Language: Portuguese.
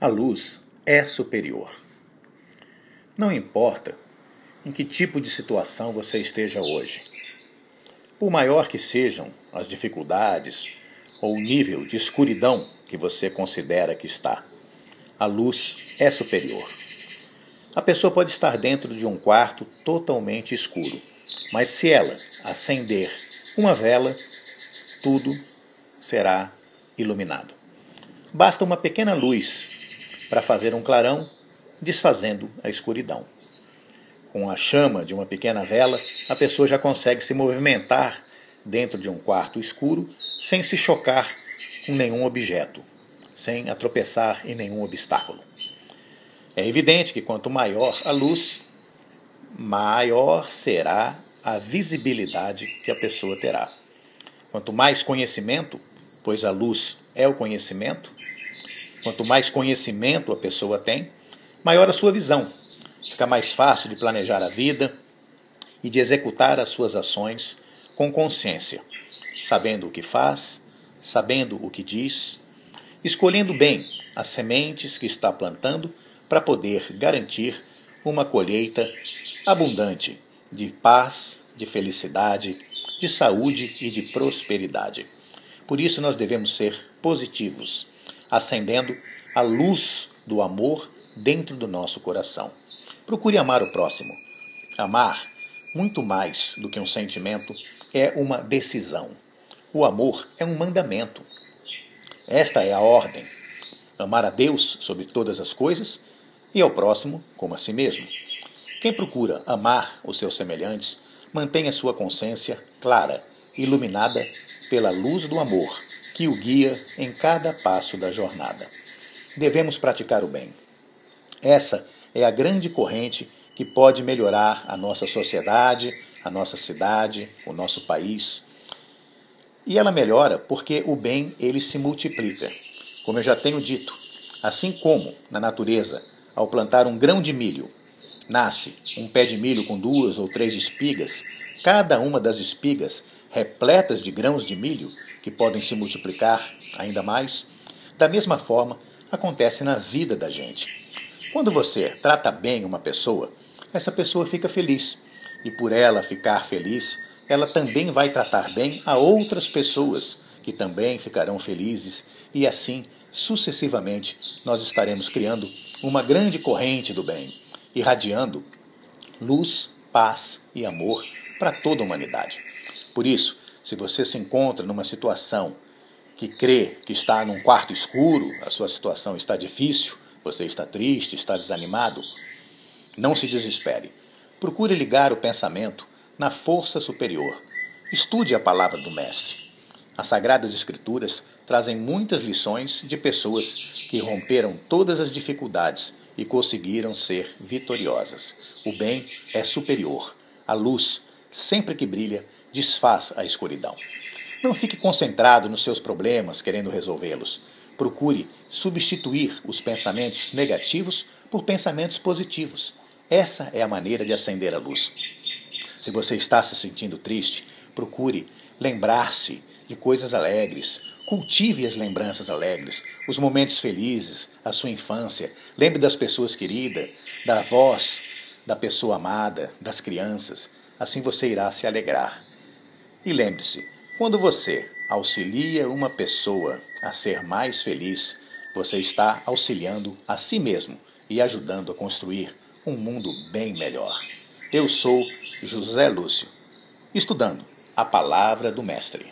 A luz é superior. Não importa em que tipo de situação você esteja hoje. Por maior que sejam as dificuldades ou o nível de escuridão que você considera que está, a luz é superior. A pessoa pode estar dentro de um quarto totalmente escuro, mas se ela acender uma vela, tudo será iluminado. Basta uma pequena luz para fazer um clarão, desfazendo a escuridão. Com a chama de uma pequena vela, a pessoa já consegue se movimentar dentro de um quarto escuro sem se chocar com nenhum objeto, sem atropeçar em nenhum obstáculo. É evidente que quanto maior a luz, maior será a visibilidade que a pessoa terá. Quanto mais conhecimento, pois a luz é o conhecimento, Quanto mais conhecimento a pessoa tem, maior a sua visão. Fica mais fácil de planejar a vida e de executar as suas ações com consciência, sabendo o que faz, sabendo o que diz, escolhendo bem as sementes que está plantando para poder garantir uma colheita abundante de paz, de felicidade, de saúde e de prosperidade. Por isso nós devemos ser positivos acendendo a luz do amor dentro do nosso coração. Procure amar o próximo. Amar, muito mais do que um sentimento, é uma decisão. O amor é um mandamento. Esta é a ordem: amar a Deus sobre todas as coisas e ao próximo como a si mesmo. Quem procura amar os seus semelhantes mantém a sua consciência clara, iluminada pela luz do amor que o guia em cada passo da jornada. Devemos praticar o bem. Essa é a grande corrente que pode melhorar a nossa sociedade, a nossa cidade, o nosso país. E ela melhora porque o bem ele se multiplica. Como eu já tenho dito, assim como na natureza, ao plantar um grão de milho, nasce um pé de milho com duas ou três espigas, cada uma das espigas repletas de grãos de milho, que podem se multiplicar ainda mais, da mesma forma acontece na vida da gente. Quando você trata bem uma pessoa, essa pessoa fica feliz. E por ela ficar feliz, ela também vai tratar bem a outras pessoas, que também ficarão felizes, e assim sucessivamente nós estaremos criando uma grande corrente do bem, irradiando luz, paz e amor para toda a humanidade. Por isso, se você se encontra numa situação que crê que está num quarto escuro, a sua situação está difícil, você está triste, está desanimado, não se desespere. Procure ligar o pensamento na força superior. Estude a palavra do Mestre. As Sagradas Escrituras trazem muitas lições de pessoas que romperam todas as dificuldades e conseguiram ser vitoriosas. O bem é superior. A luz, sempre que brilha, desfaz a escuridão. Não fique concentrado nos seus problemas querendo resolvê-los. Procure substituir os pensamentos negativos por pensamentos positivos. Essa é a maneira de acender a luz. Se você está se sentindo triste, procure lembrar-se de coisas alegres. Cultive as lembranças alegres, os momentos felizes, a sua infância. Lembre das pessoas queridas, da voz da pessoa amada, das crianças. Assim você irá se alegrar. E lembre-se, quando você auxilia uma pessoa a ser mais feliz, você está auxiliando a si mesmo e ajudando a construir um mundo bem melhor. Eu sou José Lúcio, estudando a palavra do Mestre.